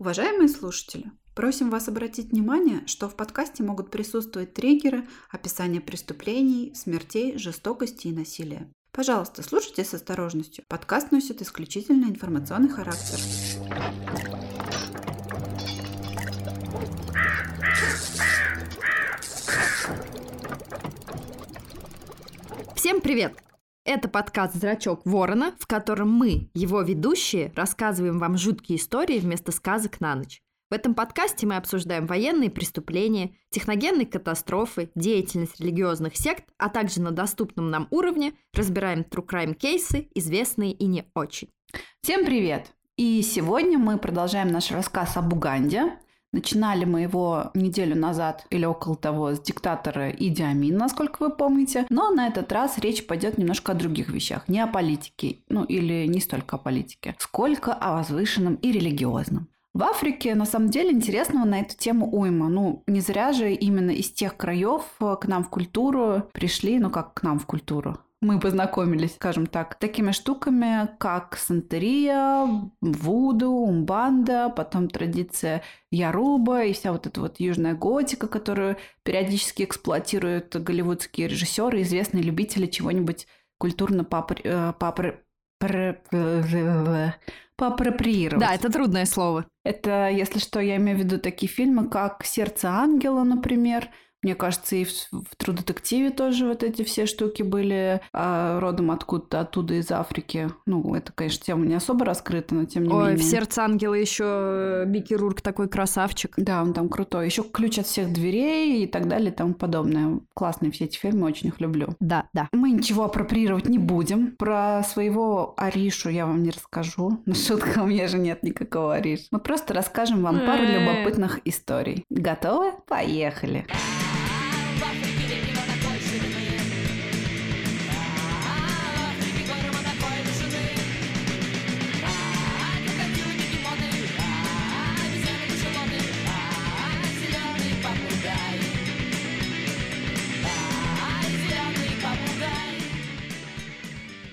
Уважаемые слушатели, просим вас обратить внимание, что в подкасте могут присутствовать триггеры, описание преступлений, смертей, жестокости и насилия. Пожалуйста, слушайте с осторожностью. Подкаст носит исключительно информационный характер. Всем привет! Это подкаст «Зрачок ворона», в котором мы, его ведущие, рассказываем вам жуткие истории вместо сказок на ночь. В этом подкасте мы обсуждаем военные преступления, техногенные катастрофы, деятельность религиозных сект, а также на доступном нам уровне разбираем true crime кейсы, известные и не очень. Всем привет! И сегодня мы продолжаем наш рассказ об Уганде. Начинали мы его неделю назад или около того с диктатора Иди Амин, насколько вы помните. Но на этот раз речь пойдет немножко о других вещах. Не о политике, ну или не столько о политике, сколько о возвышенном и религиозном. В Африке, на самом деле, интересного на эту тему уйма. Ну, не зря же именно из тех краев к нам в культуру пришли, ну как к нам в культуру, мы познакомились, скажем так, такими штуками, как сантерия, вуду, умбанда, потом традиция Яруба и вся вот эта вот южная готика, которую периодически эксплуатируют голливудские режиссеры, известные любители чего-нибудь культурно папр... Э. Поапроприировать. Да, это трудное слово. Это, если что, я имею в виду такие фильмы, как «Сердце ангела», например, мне кажется, и в, в Детективе тоже вот эти все штуки были а, родом откуда-то оттуда из Африки. Ну, это, конечно, тема не особо раскрыта, но тем не Ой, менее. в сердце ангела еще Бики Рурк такой красавчик. Да, он там крутой. Еще ключ от всех дверей и так далее и тому подобное. Классные все эти фильмы, очень их люблю. Да, да. Мы ничего апроприировать не будем. Про своего Аришу я вам не расскажу. Но шутка, у меня же нет никакого Ариша. Мы просто расскажем вам пару любопытных историй. Готовы? Поехали! Поехали!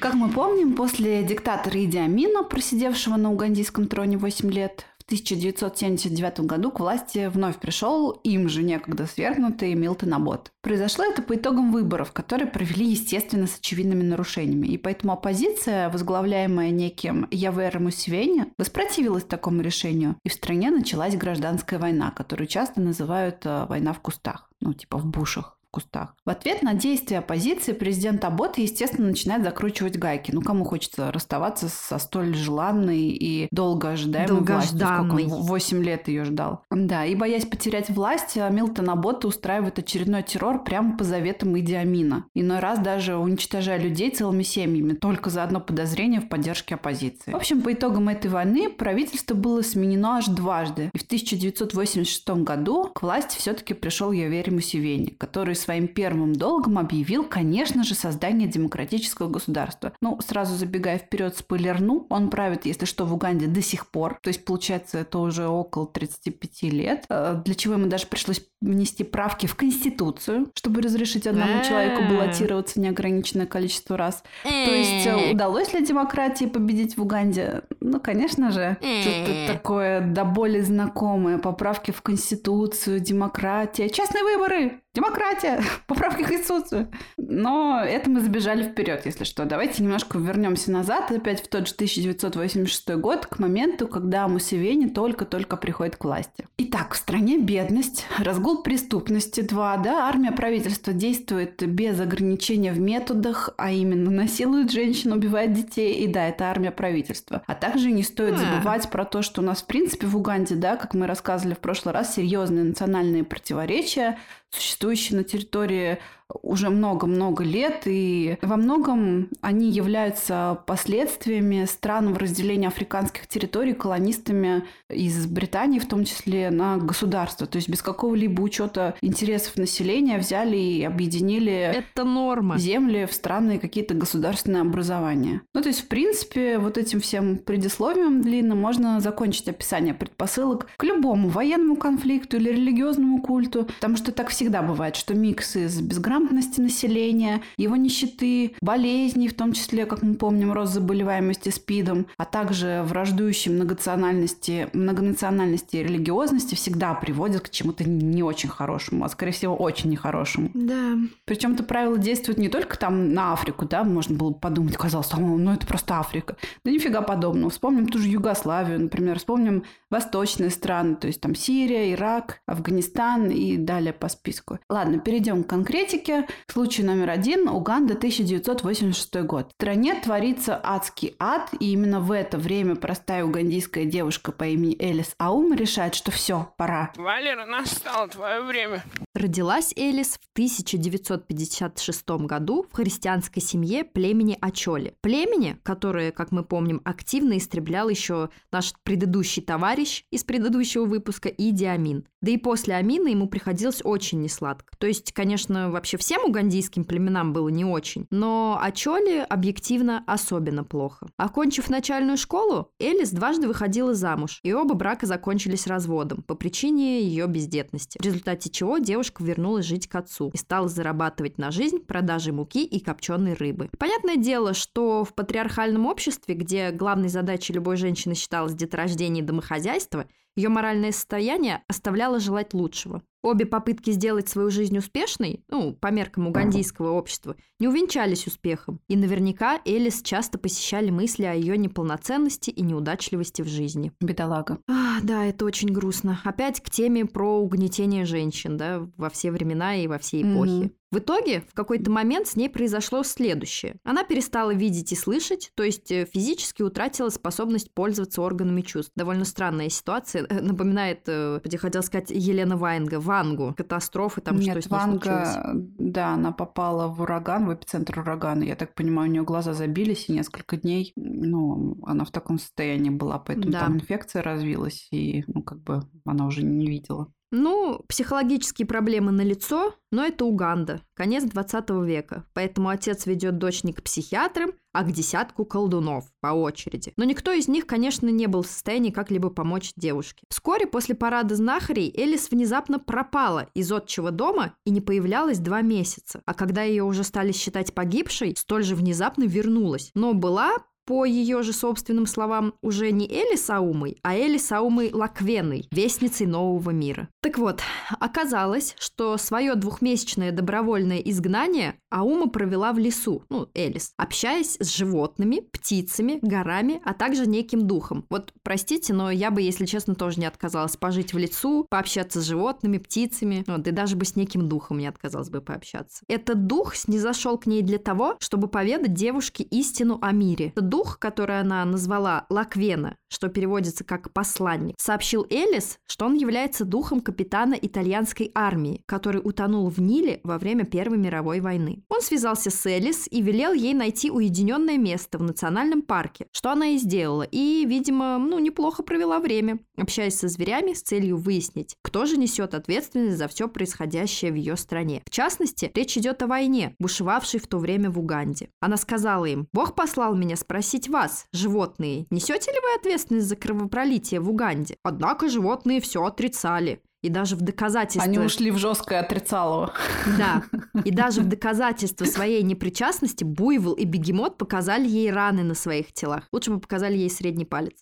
Как мы помним, после диктатора Иди Амина, просидевшего на угандийском троне 8 лет, в 1979 году к власти вновь пришел им же некогда свергнутый Милтон Аббот. Произошло это по итогам выборов, которые провели, естественно, с очевидными нарушениями. И поэтому оппозиция, возглавляемая неким Явером Мусевени, воспротивилась такому решению. И в стране началась гражданская война, которую часто называют э, война в кустах, ну типа в бушах кустах. В ответ на действия оппозиции президент Абот, естественно, начинает закручивать гайки. Ну, кому хочется расставаться со столь желанной и долго ожидаемой властью? Сколько 8 лет ее ждал. Да, и боясь потерять власть, Милтон Абот устраивает очередной террор прямо по заветам Иди Амина. Иной раз даже уничтожая людей целыми семьями, только за одно подозрение в поддержке оппозиции. В общем, по итогам этой войны правительство было сменено аж дважды. И в 1986 году к власти все-таки пришел Явери Мусевени, который своим первым долгом объявил, конечно же, создание демократического государства. Ну, сразу забегая вперед, спойлерну, он правит, если что, в Уганде до сих пор. То есть, получается, это уже около 35 лет. Э, для чего ему даже пришлось внести правки в Конституцию, чтобы разрешить одному человеку баллотироваться неограниченное количество раз. То есть, э, удалось ли демократии победить в Уганде? Ну, конечно же. Что-то такое до боли знакомое. Поправки в Конституцию, демократия, частные выборы, демократия, поправки к Конституцию. Но это мы забежали вперед, если что. Давайте немножко вернемся назад, опять в тот же 1986 год, к моменту, когда Мусевени только-только приходит к власти. Итак, в стране бедность, разгул преступности, два, да, армия правительства действует без ограничения в методах, а именно насилует женщин, убивает детей, и да, это армия правительства. А также не стоит забывать про то, что у нас, в принципе, в Уганде, да, как мы рассказывали в прошлый раз, серьезные национальные противоречия, существующие на территории уже много-много лет, и во многом они являются последствиями странного разделения африканских территорий колонистами из Британии, в том числе на государство. То есть без какого-либо учета интересов населения взяли и объединили Это норма. земли в странные какие-то государственные образования. Ну, то есть, в принципе, вот этим всем предисловием длинным можно закончить описание предпосылок к любому военному конфликту или религиозному культу, потому что так всегда бывает, что микс из безграмотности населения, его нищеты, болезней, в том числе, как мы помним, рост заболеваемости СПИДом, а также враждующей многонациональности, многонациональности и религиозности всегда приводит к чему-то не очень хорошему, а скорее всего очень нехорошему. Да. Причем это правило действует не только там на Африку, да, можно было подумать, казалось, ну это просто Африка. Да нифига подобного. Вспомним ту же Югославию, например, вспомним восточные страны, то есть там Сирия, Ирак, Афганистан и далее по списку. Ладно, перейдем к конкретике. Случай номер один. Уганда, 1986 год. В стране творится адский ад, и именно в это время простая угандийская девушка по имени Элис Аум решает, что все, пора. Валера, настало твое время. Родилась Элис в 1956 году в христианской семье племени Ачоли. Племени, которое, как мы помним, активно истреблял еще наш предыдущий товарищ из предыдущего выпуска Иди Амин. Да и после Амина ему приходилось очень несладко. То есть, конечно, вообще всем угандийским племенам было не очень, но Ачоли объективно особенно плохо. Окончив начальную школу, Элис дважды выходила замуж, и оба брака закончились разводом по причине ее бездетности, в результате чего девушка вернулась жить к отцу и стала зарабатывать на жизнь продажей муки и копченой рыбы. Понятное дело, что в патриархальном обществе, где главной задачей любой женщины считалось деторождение и домохозяйство, ее моральное состояние оставляло желать лучшего. Обе попытки сделать свою жизнь успешной, ну, по меркам угандийского общества, не увенчались успехом. И наверняка Элис часто посещали мысли о ее неполноценности и неудачливости в жизни. Бедолага. А, да, это очень грустно. Опять к теме про угнетение женщин, да, во все времена и во все эпохи. Mm-hmm. В итоге, в какой-то момент с ней произошло следующее. Она перестала видеть и слышать, то есть э, физически утратила способность пользоваться органами чувств. Довольно странная ситуация. Напоминает, э, я хотела сказать, Елена Ваенга, Вангу. Катастрофы там, Нет, что с Ванга, случилось. да, она попала в ураган, в эпицентр урагана. Я так понимаю, у нее глаза забились, и несколько дней, ну, она в таком состоянии была, поэтому да. там инфекция развилась, и, ну, как бы она уже не видела. Ну, психологические проблемы на лицо, но это Уганда, конец 20 века. Поэтому отец ведет дочь не к психиатрам, а к десятку колдунов по очереди. Но никто из них, конечно, не был в состоянии как-либо помочь девушке. Вскоре после парада знахарей Элис внезапно пропала из отчего дома и не появлялась два месяца. А когда ее уже стали считать погибшей, столь же внезапно вернулась. Но была по ее же собственным словам, уже не Эли Саумой, а Эли Саумой Лаквеной, вестницей нового мира. Так вот, оказалось, что свое двухмесячное добровольное изгнание Аума провела в лесу, ну, Элис, общаясь с животными, птицами, горами, а также неким духом. Вот, простите, но я бы, если честно, тоже не отказалась пожить в лесу, пообщаться с животными, птицами, вот, и даже бы с неким духом не отказалась бы пообщаться. Этот дух снизошел к ней для того, чтобы поведать девушке истину о мире. Этот дух, который она назвала Лаквена, что переводится как «посланник», сообщил Элис, что он является духом капитана итальянской армии, который утонул в Ниле во время Первой мировой войны. Он связался с Элис и велел ей найти уединенное место в национальном парке, что она и сделала, и, видимо, ну, неплохо провела время, общаясь со зверями с целью выяснить, кто же несет ответственность за все происходящее в ее стране. В частности, речь идет о войне, бушевавшей в то время в Уганде. Она сказала им, «Бог послал меня спросить, вас, животные, несете ли вы ответственность за кровопролитие в Уганде? Однако животные все отрицали. И даже в доказательство... Они ушли в жесткое отрицало. Да. И даже в доказательство своей непричастности Буйвол и Бегемот показали ей раны на своих телах. Лучше бы показали ей средний палец.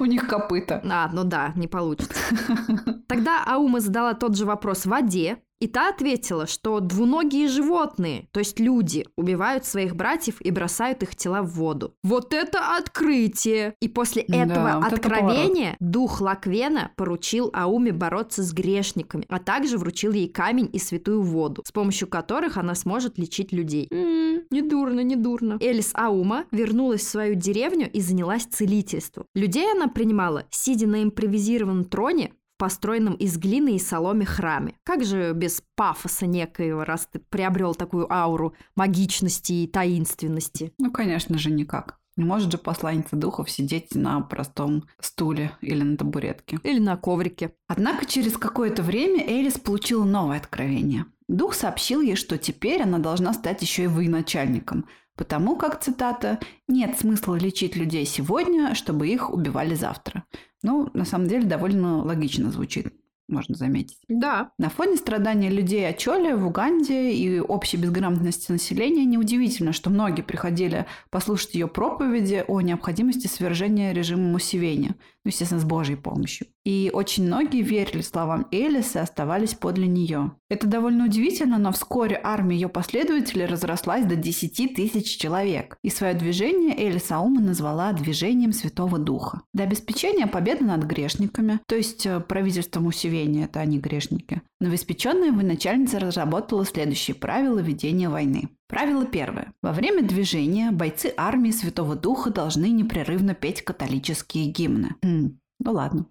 У них копыта. А, ну да, не получится. Тогда Аума задала тот же вопрос воде, и та ответила, что двуногие животные, то есть люди, убивают своих братьев и бросают их тела в воду. Вот это открытие! И после этого да, вот откровения это дух Лаквена поручил Ауме бороться с грешниками, а также вручил ей камень и святую воду, с помощью которых она сможет лечить людей. М-м, не дурно, не дурно. Элис Аума вернулась в свою деревню и занялась целительством. Людей она принимала, сидя на импровизированном троне, построенном из глины и соломе храме. Как же без пафоса некоего, раз ты приобрел такую ауру магичности и таинственности? Ну, конечно же, никак. Не может же посланница духов сидеть на простом стуле или на табуретке. Или на коврике. Однако через какое-то время Элис получила новое откровение. Дух сообщил ей, что теперь она должна стать еще и военачальником, потому как, цитата, «нет смысла лечить людей сегодня, чтобы их убивали завтра». Ну, на самом деле, довольно логично звучит. можно заметить. Да. На фоне страдания людей Ачоли в Уганде и общей безграмотности населения неудивительно, что многие приходили послушать ее проповеди о необходимости свержения режима Мусевени, ну, естественно, с Божьей помощью. И очень многие верили словам Элиса и оставались подле нее. Это довольно удивительно, но вскоре армия ее последователей разрослась до 10 тысяч человек. И свое движение Элис Аума назвала движением Святого Духа. Для обеспечения победы над грешниками, то есть э, правительство Мусевени, это они грешники, новоиспеченная военачальница разработала следующие правила ведения войны. Правило первое. Во время движения бойцы армии Святого Духа должны непрерывно петь католические гимны. Хм, ну ладно.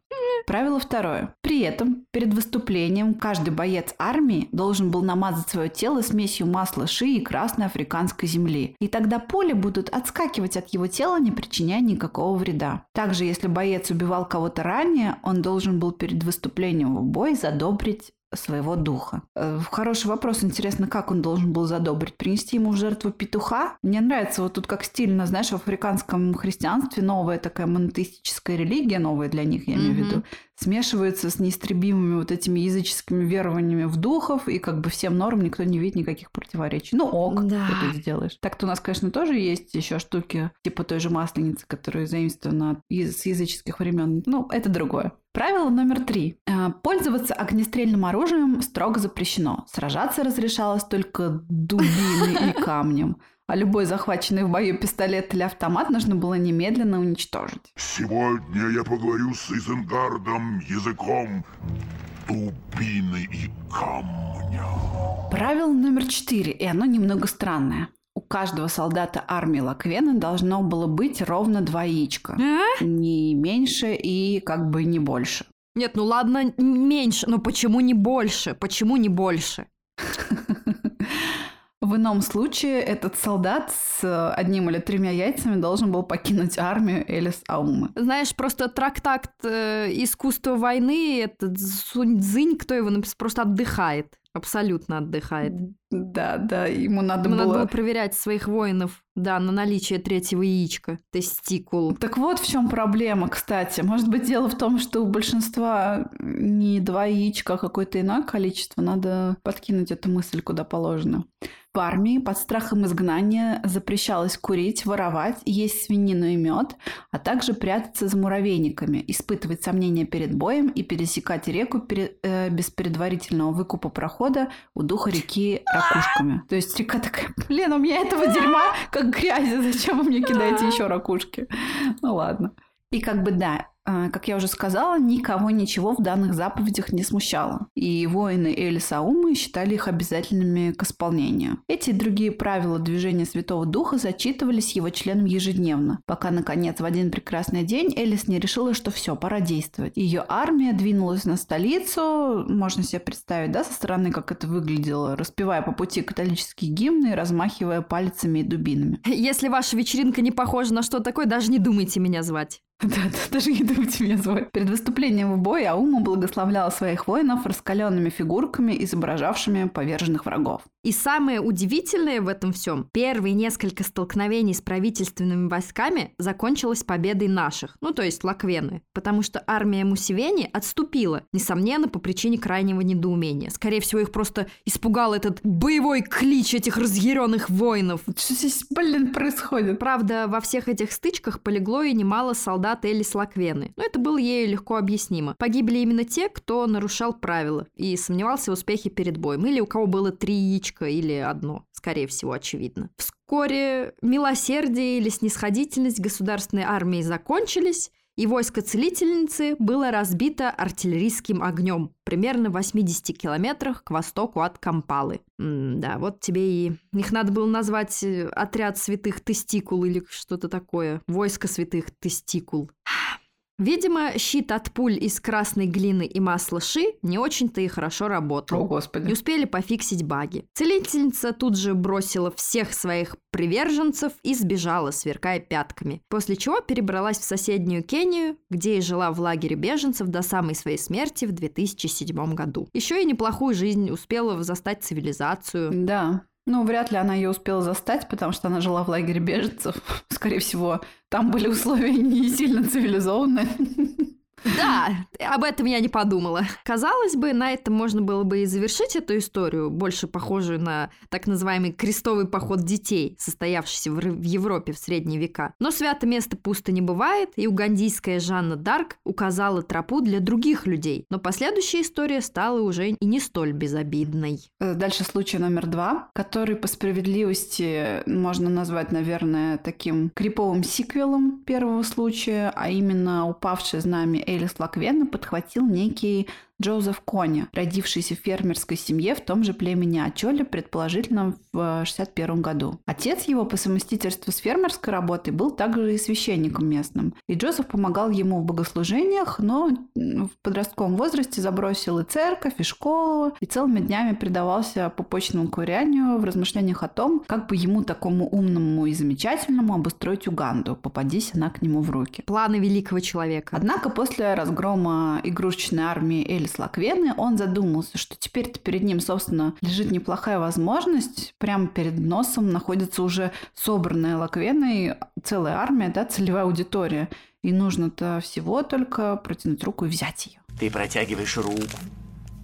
Правило второе. При этом перед выступлением каждый боец армии должен был намазать свое тело смесью масла ши и красной африканской земли. И тогда пули будут отскакивать от его тела, не причиняя никакого вреда. Также, если боец убивал кого-то ранее, он должен был перед выступлением в бой задобрить своего духа. Э, Хороший вопрос. Интересно, как он должен был задобрить? Принести ему в жертву петуха? Мне нравится вот тут как стильно, знаешь, в африканском христианстве новая такая монотеистическая религия, новая для них, я имею в Мгм. виду, смешивается с неистребимыми вот этими языческими верованиями в духов, и как бы всем норм никто не видит никаких противоречий. Ну ок, Да. что ты сделаешь. Так-то у нас, конечно, тоже есть еще штуки, типа той же масленицы, которые заимствованы от- из- с языческих времен. Ну, это другое. Правило номер три. Э, Пользоваться огнестрельным оружием строго запрещено. Сражаться разрешалось только дубиной и камнем. А любой захваченный в бою пистолет или автомат нужно было немедленно уничтожить. Сегодня я поговорю с Изенгардом языком дубины и камня. Правило номер четыре, и оно немного странное. У каждого солдата армии Лаквена должно было быть ровно два яичка. А? Не меньше и как бы не больше. Нет, ну ладно, меньше, но почему не больше? Почему не больше? В ином случае этот солдат с одним или тремя яйцами должен был покинуть армию Элис Аумы. Знаешь, просто трактат э, искусства войны, этот Сунь Цзинь, кто его написал, просто отдыхает. Абсолютно отдыхает. Да, да, ему надо Ему было... надо было проверять своих воинов, да, на наличие третьего яичка, тестикул. Так вот в чем проблема, кстати. Может быть, дело в том, что у большинства не два яичка, а какое-то иное количество. Надо подкинуть эту мысль куда положено. В армии под страхом изгнания запрещалось курить, воровать, есть свинину и мед, а также прятаться за муравейниками, испытывать сомнения перед боем и пересекать реку пере- э, без предварительного выкупа прохода у духа реки ракушками. То есть река такая, блин, у меня этого дерьма как грязи, зачем вы мне кидаете еще ракушки? Ну ладно. И как бы да, как я уже сказала, никого ничего в данных заповедях не смущало. И воины Элиса Умы считали их обязательными к исполнению. Эти и другие правила движения Святого Духа зачитывались его членам ежедневно, пока, наконец, в один прекрасный день Элис не решила, что все, пора действовать. Ее армия двинулась на столицу, можно себе представить, да, со стороны, как это выглядело, распевая по пути католические гимны и размахивая пальцами и дубинами. Если ваша вечеринка не похожа на что такое, даже не думайте меня звать. Да, да, даже не думайте меня звать. Перед выступлением в бой Аума благословляла своих воинов раскаленными фигурками, изображавшими поверженных врагов. И самое удивительное в этом всем, первые несколько столкновений с правительственными войсками закончилось победой наших, ну то есть Лаквены, потому что армия Мусевени отступила, несомненно, по причине крайнего недоумения. Скорее всего, их просто испугал этот боевой клич этих разъяренных воинов. Что здесь, блин, происходит? Правда, во всех этих стычках полегло и немало солдат Элис Лаквены, но это было ею легко объяснимо. Погибли именно те, кто нарушал правила и сомневался в успехе перед боем, или у кого было три яичка или одно, скорее всего, очевидно. Вскоре милосердие или снисходительность государственной армии закончились, и войско целительницы было разбито артиллерийским огнем примерно в 80 километрах к востоку от Кампалы. М, да, вот тебе и... Их надо было назвать э, отряд святых тестикул или что-то такое. Войско святых тестикул. Видимо, щит от пуль из красной глины и масла ши не очень-то и хорошо работал. О, Не господи. успели пофиксить баги. Целительница тут же бросила всех своих приверженцев и сбежала, сверкая пятками. После чего перебралась в соседнюю Кению, где и жила в лагере беженцев до самой своей смерти в 2007 году. Еще и неплохую жизнь успела застать цивилизацию. Да. Ну, вряд ли она ее успела застать, потому что она жила в лагере беженцев. Скорее всего, там были условия не сильно цивилизованные. Да, об этом я не подумала. Казалось бы, на этом можно было бы и завершить эту историю, больше похожую на так называемый крестовый поход детей, состоявшийся в Европе в средние века. Но свято место пусто не бывает, и угандийская Жанна Дарк указала тропу для других людей. Но последующая история стала уже и не столь безобидной. Дальше случай номер два, который по справедливости можно назвать, наверное, таким криповым сиквелом первого случая, а именно упавшее знамя Элис Лаквена подхватил некий Джозеф Кони, родившийся в фермерской семье в том же племени Ачоле, предположительно в 61 году. Отец его по совместительству с фермерской работой был также и священником местным. И Джозеф помогал ему в богослужениях, но в подростковом возрасте забросил и церковь, и школу, и целыми днями предавался пупочному ковырянию в размышлениях о том, как бы ему такому умному и замечательному обустроить Уганду, попадись она к нему в руки. Планы великого человека. Однако после разгрома игрушечной армии Эль с Лаквены, он задумался, что теперь-то перед ним, собственно, лежит неплохая возможность. Прямо перед носом находится уже собранная Лаквеной целая армия, да, целевая аудитория. И нужно-то всего только протянуть руку и взять ее. Ты протягиваешь руку,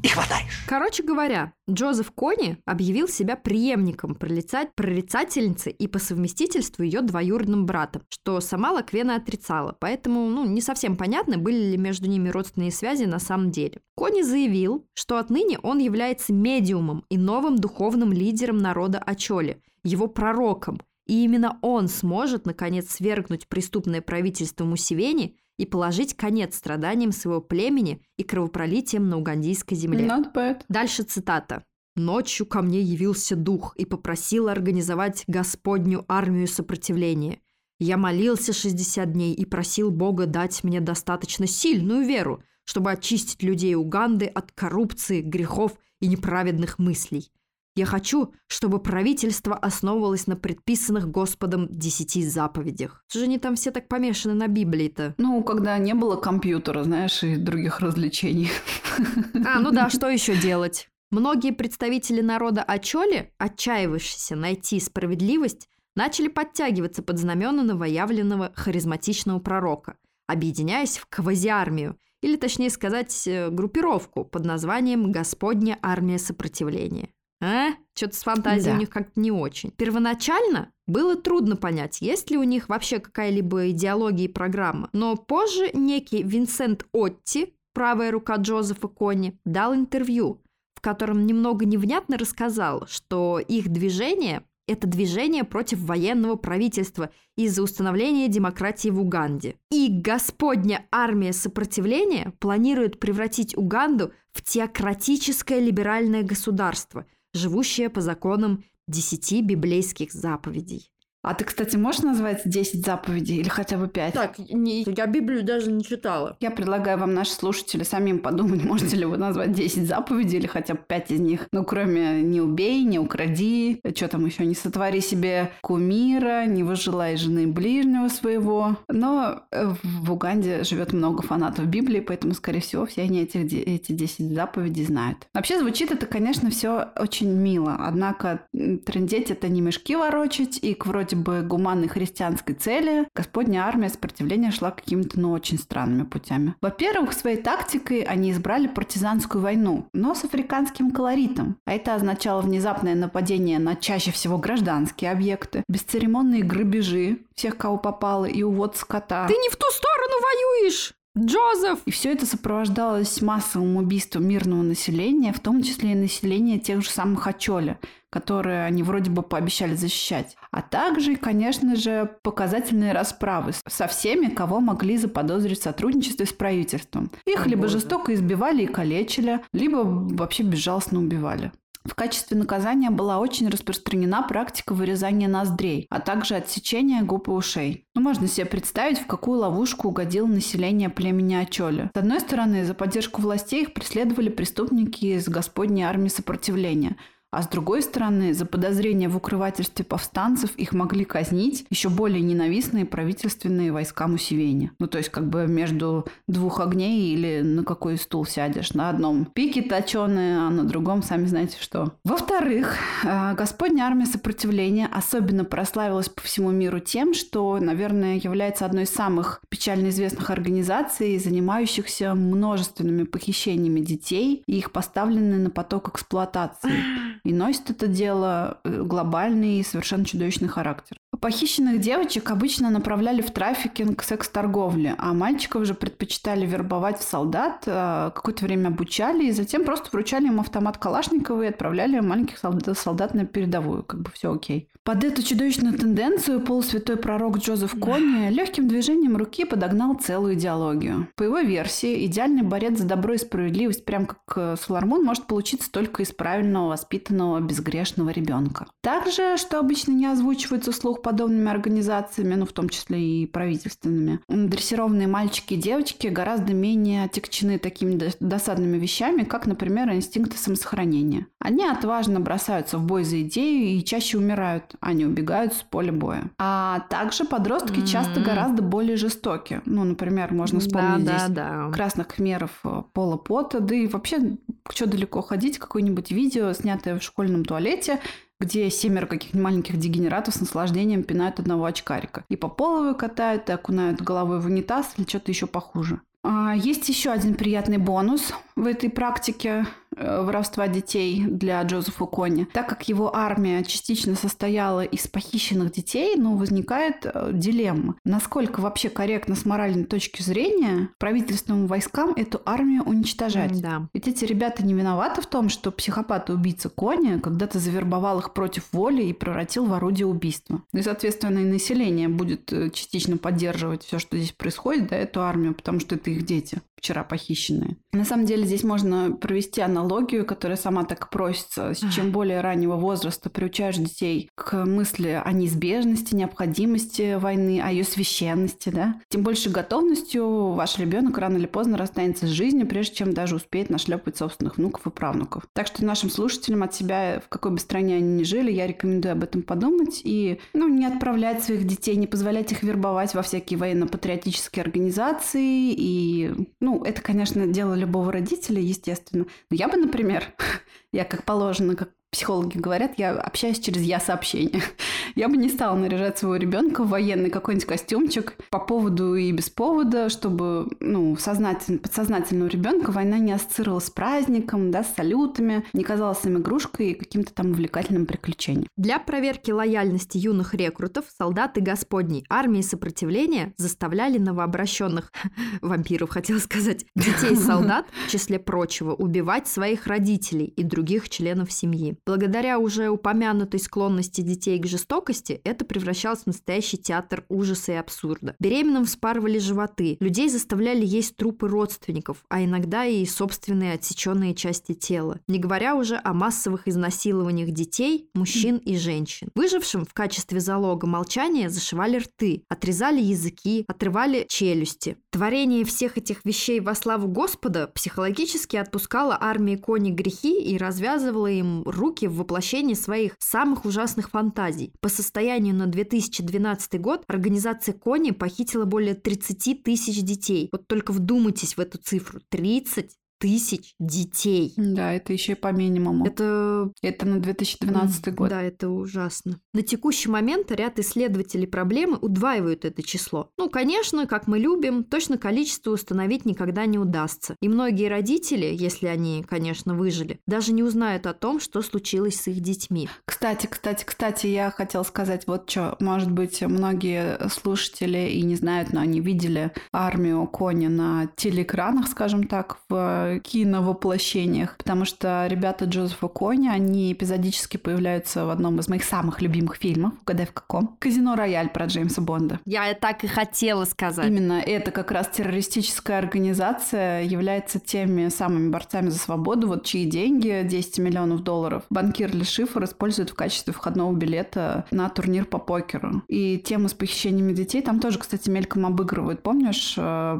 и хватаешь. Короче говоря, Джозеф Кони объявил себя преемником прорицать, прорицательницы и по совместительству ее двоюродным братом, что сама Лаквена отрицала, поэтому ну, не совсем понятно, были ли между ними родственные связи на самом деле. Кони заявил, что отныне он является медиумом и новым духовным лидером народа Ачоли, его пророком, и именно он сможет, наконец, свергнуть преступное правительство Мусивени и положить конец страданиям своего племени и кровопролитиям на угандийской земле. Not bad. Дальше цитата. «Ночью ко мне явился дух и попросил организовать Господню армию сопротивления. Я молился 60 дней и просил Бога дать мне достаточно сильную веру, чтобы очистить людей Уганды от коррупции, грехов и неправедных мыслей. Я хочу, чтобы правительство основывалось на предписанных Господом десяти заповедях. Что же они там все так помешаны на Библии-то? Ну, когда не было компьютера, знаешь, и других развлечений. А, ну да, что еще делать? Многие представители народа Ачоли, отчаявшиеся найти справедливость, начали подтягиваться под знамена новоявленного харизматичного пророка, объединяясь в квазиармию, или точнее сказать, э, группировку под названием «Господня армия сопротивления». А? Что-то с фантазией да. у них как-то не очень. Первоначально было трудно понять, есть ли у них вообще какая-либо идеология и программа. Но позже некий Винсент Отти, правая рука Джозефа Кони, дал интервью, в котором немного невнятно рассказал, что их движение – это движение против военного правительства из-за установления демократии в Уганде. И Господня армия сопротивления планирует превратить Уганду в теократическое либеральное государство – живущая по законам десяти библейских заповедей. А ты, кстати, можешь назвать 10 заповедей или хотя бы 5? Так, не, я Библию даже не читала. Я предлагаю вам, наши слушатели, самим подумать, можете ли вы назвать 10 заповедей или хотя бы 5 из них. Ну, кроме «не убей», «не укради», что там еще, «не сотвори себе кумира», «не выжелай жены ближнего своего». Но э, в Уганде живет много фанатов Библии, поэтому, скорее всего, все они этих, эти 10 заповедей знают. Вообще звучит это, конечно, все очень мило. Однако трендеть это не мешки ворочать и к вроде вроде бы гуманной христианской цели, Господня армия сопротивления шла какими-то, ну, очень странными путями. Во-первых, своей тактикой они избрали партизанскую войну, но с африканским колоритом. А это означало внезапное нападение на чаще всего гражданские объекты, бесцеремонные грабежи всех, кого попало, и увод скота. Ты не в ту сторону воюешь! Джозеф! И все это сопровождалось массовым убийством мирного населения, в том числе и населения тех же самых Ачоля, которые они вроде бы пообещали защищать. А также, конечно же, показательные расправы со всеми, кого могли заподозрить в сотрудничестве с правительством. Их О, либо Боже. жестоко избивали и калечили, либо вообще безжалостно убивали. В качестве наказания была очень распространена практика вырезания ноздрей, а также отсечения губ и ушей. Ну, можно себе представить, в какую ловушку угодило население племени Ачоля. С одной стороны, за поддержку властей их преследовали преступники из Господней армии сопротивления, А с другой стороны, за подозрение в укрывательстве повстанцев их могли казнить еще более ненавистные правительственные войска Мусевени. Ну, то есть как бы между двух огней или на какой стул сядешь. На одном пике точеные, а на другом сами знаете что. Во-вторых, э, Господня армия сопротивления особенно прославилась по всему миру тем, что, наверное, является одной из самых печально известных организаций, занимающихся множественными похищениями детей и их поставлены на поток эксплуатации. И носит это дело э, глобальный и совершенно чудовищный характер. Похищенных девочек обычно направляли в трафикинг, секс-торговли, а мальчиков же предпочитали вербовать в солдат, э, какое-то время обучали и затем просто вручали им автомат Калашникова и отправляли маленьких солдат, на передовую. Как бы все окей. Под эту чудовищную тенденцию полусвятой пророк Джозеф Конни легким движением руки подогнал целую идеологию. По его версии, идеальный борец за добро и справедливость, прям как э, Солармон, может получиться только из правильного, воспитанного, безгрешного ребенка. Также, что обычно не озвучивается вслух подобными организациями, ну, в том числе и правительственными, дрессированные мальчики и девочки гораздо менее отягчены такими досадными вещами, как, например, инстинкты самосохранения. Они отважно бросаются в бой за идею и чаще умирают, а не убегают с поля боя. А также подростки mm-hmm. часто гораздо более жестоки. Ну, например, можно вспомнить да, здесь да, да. красных хмеров э, Пола Пота, да и вообще, что далеко ходить, какое-нибудь видео, снятое в школьном туалете, где семеро каких-нибудь маленьких дегенератов с наслаждением пинают одного очкарика. И по полу катают, и окунают головой в унитаз или что-то еще похуже. А, есть еще один приятный бонус в этой практике воровства детей для Джозефа Кони. Так как его армия частично состояла из похищенных детей, ну, возникает э, дилемма. Насколько вообще корректно с моральной точки зрения правительственным войскам эту армию уничтожать? Да. Ведь эти ребята не виноваты в том, что психопат и убийца Кони когда-то завербовал их против воли и превратил в орудие убийства. Ну и, соответственно, и население будет э, частично поддерживать все, что здесь происходит, да, эту армию, потому что это их дети вчера похищенные. На самом деле здесь можно провести аналогию, которая сама так просится. С чем более раннего возраста приучаешь детей к мысли о неизбежности, необходимости войны, о ее священности, да, тем больше готовностью ваш ребенок рано или поздно расстанется с жизнью, прежде чем даже успеет нашлепать собственных внуков и правнуков. Так что нашим слушателям от себя, в какой бы стране они ни жили, я рекомендую об этом подумать и ну, не отправлять своих детей, не позволять их вербовать во всякие военно-патриотические организации и ну, ну, это, конечно, дело любого родителя, естественно. Но я бы, например, я как положено, как психологи говорят, я общаюсь через я-сообщение. Я бы не стала наряжать своего ребенка в военный какой-нибудь костюмчик по поводу и без повода, чтобы, ну, сознательно, подсознательно у ребенка война не ассоциировалась с праздником, да, с салютами, не казалась им игрушкой и каким-то там увлекательным приключением. Для проверки лояльности юных рекрутов солдаты Господней армии сопротивления заставляли новообращенных вампиров, хотела сказать, детей-солдат, в числе прочего, убивать своих родителей и других членов семьи. Благодаря уже упомянутой склонности детей к жестокости, это превращалось в настоящий театр ужаса и абсурда. Беременным вспарывали животы, людей заставляли есть трупы родственников, а иногда и собственные отсеченные части тела. Не говоря уже о массовых изнасилованиях детей, мужчин и женщин. Выжившим в качестве залога молчания зашивали рты, отрезали языки, отрывали челюсти. Творение всех этих вещей во славу Господа психологически отпускало армии кони грехи и развязывало им руки в воплощении своих самых ужасных фантазий. По состоянию на 2012 год организация Кони похитила более 30 тысяч детей. Вот только вдумайтесь в эту цифру. 30 тысяч детей. Да, это еще и по минимуму. Это... Это на 2012 год. Да, это ужасно. На текущий момент ряд исследователей проблемы удваивают это число. Ну, конечно, как мы любим, точно количество установить никогда не удастся. И многие родители, если они, конечно, выжили, даже не узнают о том, что случилось с их детьми. Кстати, кстати, кстати, я хотела сказать вот что. Может быть, многие слушатели и не знают, но они видели армию Кони на телеэкранах, скажем так, в киновоплощениях, потому что ребята Джозефа Кони, они эпизодически появляются в одном из моих самых любимых фильмов, угадай в каком? «Казино Рояль» про Джеймса Бонда. Я так и хотела сказать. Именно это как раз террористическая организация является теми самыми борцами за свободу, вот чьи деньги, 10 миллионов долларов, банкир Ли Шифр использует в качестве входного билета на турнир по покеру. И тему с похищениями детей там тоже, кстати, мельком обыгрывают. Помнишь, э,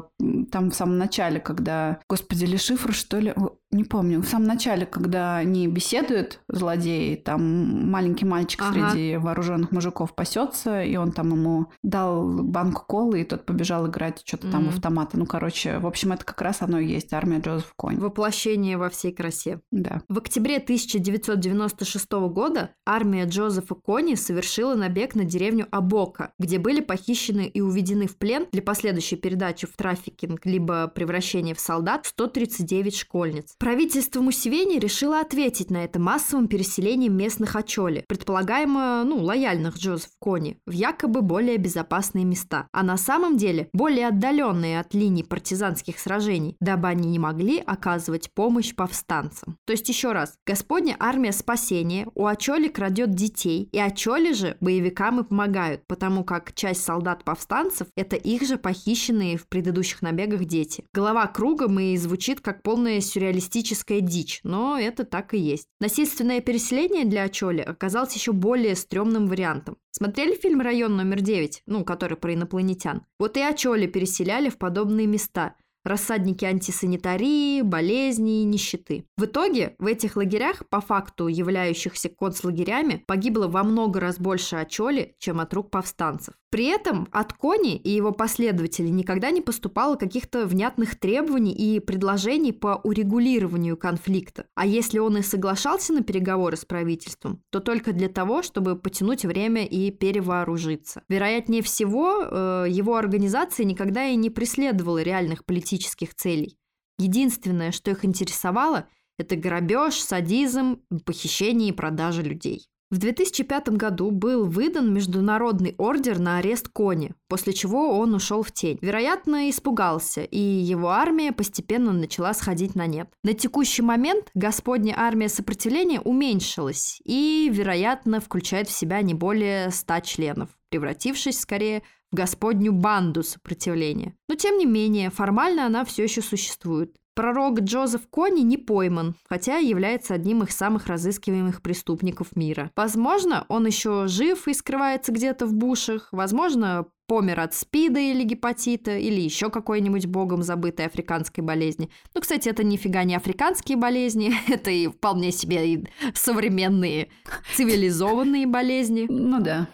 там в самом начале, когда, господи, Ли Шифр цифры, что ли. Не помню. В самом начале, когда они беседуют, злодеи, там маленький мальчик Ага. среди вооруженных мужиков пасется, и он там ему дал банку колы, и тот побежал играть что-то там Мгм. в автоматы. Ну, короче, в общем, это как раз оно и есть армия Джозеф Конь. Воплощение во всей красе. Да. В октябре 1996 года армия Джозефа Кони совершила набег на деревню Абока, где были похищены и уведены в плен для последующей передачи в трафикинг либо превращения в солдат 139 школьниц. Правительство Мусевени решило ответить на это массовым переселением местных Ачоли, предполагаемо, ну, лояльных Джозеф Кони, в якобы более безопасные места, а на самом деле более отдаленные от линий партизанских сражений, дабы они не могли оказывать помощь повстанцам. То есть еще раз, Господня армия спасения у Ачоли крадет детей, и Ачоли же боевикам и помогают, потому как часть солдат-повстанцев – это их же похищенные в предыдущих набегах дети. Голова кругом и звучит как полная сюрреалистическая дичь, но это так и есть. Насильственное переселение для Ачоли оказалось еще более стрёмным вариантом. Смотрели фильм «Район номер 9», ну, который про инопланетян? Вот и Ачоли переселяли в подобные места – рассадники антисанитарии, болезней, нищеты. В итоге в этих лагерях, по факту являющихся концлагерями, погибло во много раз больше Ачоли, чем от рук повстанцев. При этом от Кони и его последователей никогда не поступало каких-то внятных требований и предложений по урегулированию конфликта. А если он и соглашался на переговоры с правительством, то только для того, чтобы потянуть время и перевооружиться. Вероятнее всего, э, его организация никогда и не преследовала реальных политических целей. Единственное, что их интересовало, это грабеж, садизм, похищение и продажа людей. В 2005 году был выдан международный ордер на арест Кони, после чего он ушел в тень. Вероятно, испугался, и его армия постепенно начала сходить на нет. На текущий момент Господня армия сопротивления уменьшилась и, вероятно, включает в себя не более 100 членов, превратившись скорее Господню банду сопротивления. Но тем не менее, формально она все еще существует. Пророк Джозеф Кони не пойман, хотя является одним из самых разыскиваемых преступников мира. Возможно, он еще жив и скрывается где-то в бушах, возможно, помер от спида или гепатита, или еще какой-нибудь богом забытой африканской болезни. Ну, кстати, это нифига не африканские болезни, это и вполне себе и современные цивилизованные болезни. Ну да.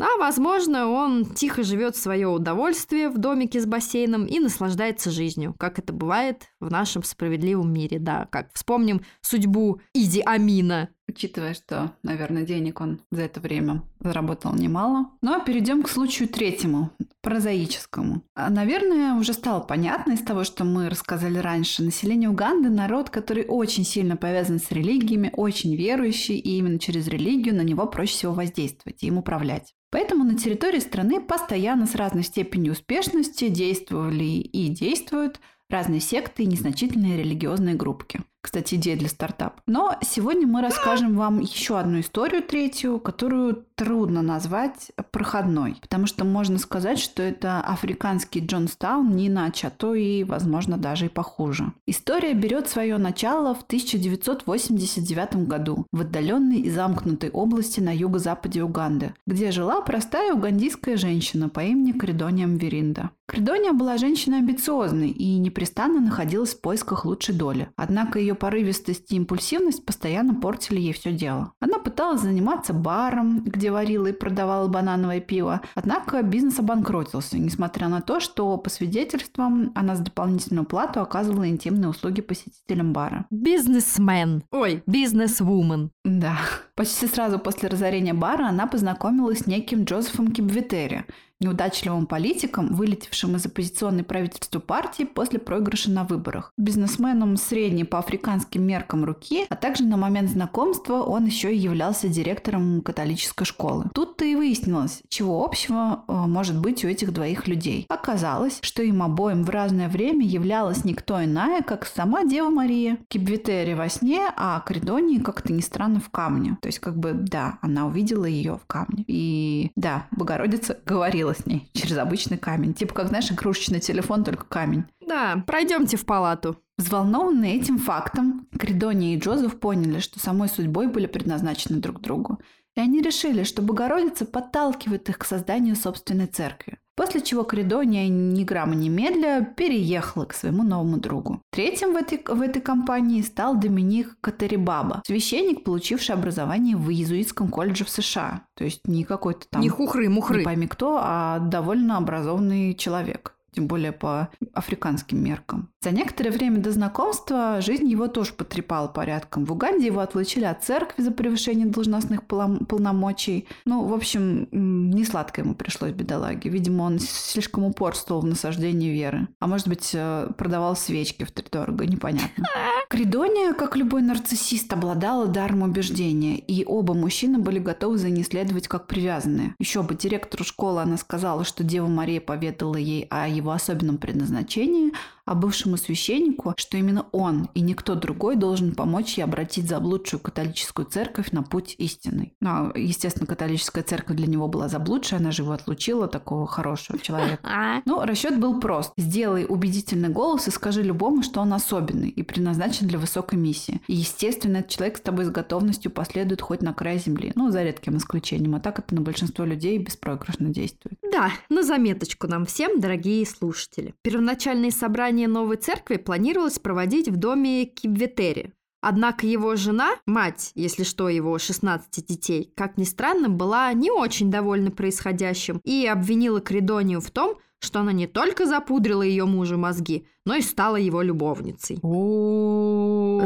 А, возможно, он тихо живет свое удовольствие в домике с бассейном и наслаждается жизнью, как это бывает в нашем справедливом мире, да. Как вспомним судьбу Иди Амина. Учитывая, что, наверное, денег он за это время заработал немало. Ну а перейдем к случаю третьему, прозаическому. А, Наверное, уже стало понятно из того, что мы рассказали раньше. Население Уганды – народ, который очень сильно повязан с религиями, очень верующий, и именно через религию на него проще всего воздействовать и им управлять. Поэтому на территории страны постоянно с разной степенью успешности действовали и действуют разные секты и незначительные религиозные группки. Кстати, идея для стартапа. Но сегодня мы расскажем вам еще одну историю, третью, которую трудно назвать проходной. Потому что можно сказать, что это африканский Джонстаун не иначе, а то и, возможно, даже и похуже. История берет свое начало в 1989 году в отдаленной и замкнутой области на юго-западе Уганды, где жила простая угандийская женщина по имени Кридония Мверинда. Кридония была женщиной амбициозной и непрестанно находилась в поисках лучшей доли. Однако ее порывистость и импульсивность постоянно портили ей все дело. Она пыталась заниматься баром, где варила и продавала банановое пиво, однако бизнес обанкротился, несмотря на то, что по свидетельствам она за дополнительную плату оказывала интимные услуги посетителям бара. Бизнесмен. Ой, бизнесвумен. Да. Почти сразу после разорения бара она познакомилась с неким Джозефом Кибвитери, неудачливым политиком, вылетевшим из оппозиционной правительства партии после проигрыша на выборах. Бизнесменом средней по африканским меркам руки, а также на момент знакомства он еще и являлся директором католической школы. Тут-то и выяснилось, чего общего э, может быть у этих двоих людей. Оказалось, что им обоим в разное время являлась никто иная, как сама Дева Мария. Кибвитери во сне, а Кридонии как-то ни странно в камне. То есть как бы, да, она увидела ее в камне. И да, Богородица говорила с ней через обычный камень. Типа как, знаешь, игрушечный телефон, только камень. Да, пройдемте в палату. Взволнованные этим фактом, Кридония и Джозеф поняли, что самой судьбой были предназначены друг другу. И они решили, что Богородица подталкивает их к созданию собственной церкви. После чего Кридония ни грамма немедля переехала к своему новому другу. Третьим в этой, в этой компании стал Доминик Катарибаба, священник, получивший образование в иезуитском колледже в США. То есть не какой-то там... Не хухры-мухры. Не пойми кто, а довольно образованный человек тем более по африканским меркам. За некоторое время до знакомства жизнь его тоже потрепала порядком. В Уганде его отлучили от церкви за превышение должностных полномочий. Ну, в общем, не сладко ему пришлось бедолаге. Видимо, он слишком упорствовал в насаждении веры. А может быть, э, продавал свечки в втридорого, непонятно. Кридония, как любой нарциссист, обладала даром убеждения, и оба мужчины были готовы за ней следовать как привязанные. Еще бы директору школы она сказала, что Дева Мария поведала ей о его особенном предназначении, а бывшему священнику, что именно он и никто другой должен помочь ей обратить заблудшую католическую церковь на путь истинный. Ну, естественно, католическая церковь для него была заблудшая, она же его отлучила, такого хорошего человека. Но расчет был прост. Сделай убедительный голос и скажи любому, что он особенный и предназначен для высокой миссии. И, естественно, этот человек с тобой с готовностью последует хоть на край земли. Ну, за редким исключением. А так это на большинство людей беспроигрышно действует. Да, на заметочку нам всем, дорогие слушатели. Первоначальные собрания Основание новой церкви планировалось проводить в доме Кибветери. Однако его жена, мать, если что, его 16 детей, как ни странно, была не очень довольна происходящим и обвинила Кридонию в том, что она не только запудрила ее мужу мозги, но и стала его любовницей.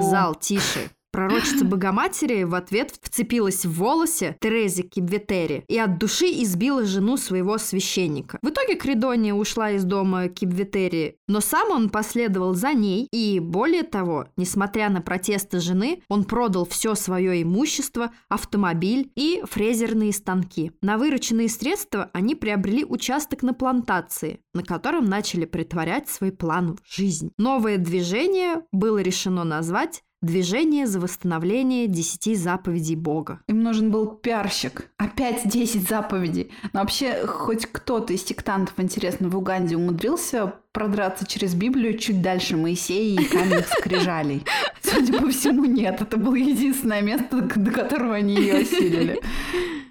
Зал, тише. Пророчица Богоматери в ответ вцепилась в волосы Терезе Кибветери и от души избила жену своего священника. В итоге Кридония ушла из дома Кибветери, но сам он последовал за ней и, более того, несмотря на протесты жены, он продал все свое имущество, автомобиль и фрезерные станки. На вырученные средства они приобрели участок на плантации, на котором начали притворять свой план в жизнь. Новое движение было решено назвать Движение за восстановление десяти заповедей Бога. Им нужен был пиарщик. Опять десять заповедей. Но вообще, хоть кто-то из сектантов, интересно, в Уганде умудрился продраться через Библию чуть дальше Моисея и каменных скрижалей? Судя по всему, нет. Это было единственное место, до которого они ее осилили.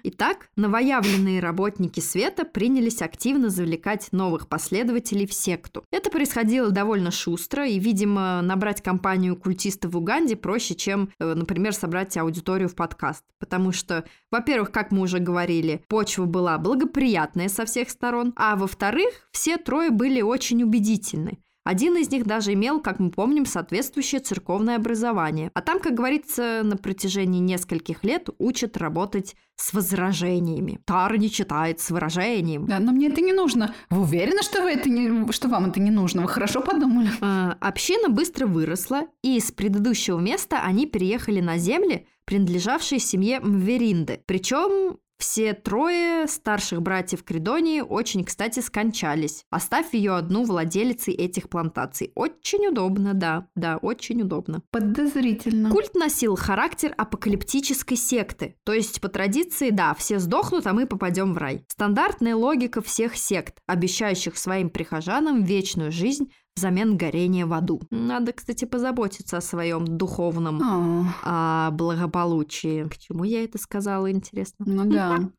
Итак, новоявленные работники света принялись активно завлекать новых последователей в секту. Это происходило довольно шустро, и, видимо, набрать компанию культистов в Уганде проще, чем, э, например, собрать аудиторию в подкаст. Потому что, во-первых, как мы уже говорили, почва была благоприятная со всех сторон, а во-вторых, все трое были очень убедительны. Один из них даже имел, как мы помним, соответствующее церковное образование. А там, как говорится, на протяжении нескольких лет учат работать с возражениями. Тара не читает с выражением. Да, но мне это не нужно. Вы уверены, что, вы это не, что вам это не нужно? Вы хорошо подумали? А, община быстро выросла, и с предыдущего места они переехали на земли, принадлежавшие семье Мверинды. Причем все трое старших братьев Кридонии очень, кстати, скончались, оставив ее одну владелицей этих плантаций. Очень удобно, да, да, очень удобно. Подозрительно. Культ носил характер апокалиптической секты, то есть по традиции, да, все сдохнут, а мы попадем в рай. Стандартная логика всех сект, обещающих своим прихожанам вечную жизнь взамен горения в аду. Надо, кстати, позаботиться о своем духовном а, благополучии. К чему я это сказала, интересно? ну да.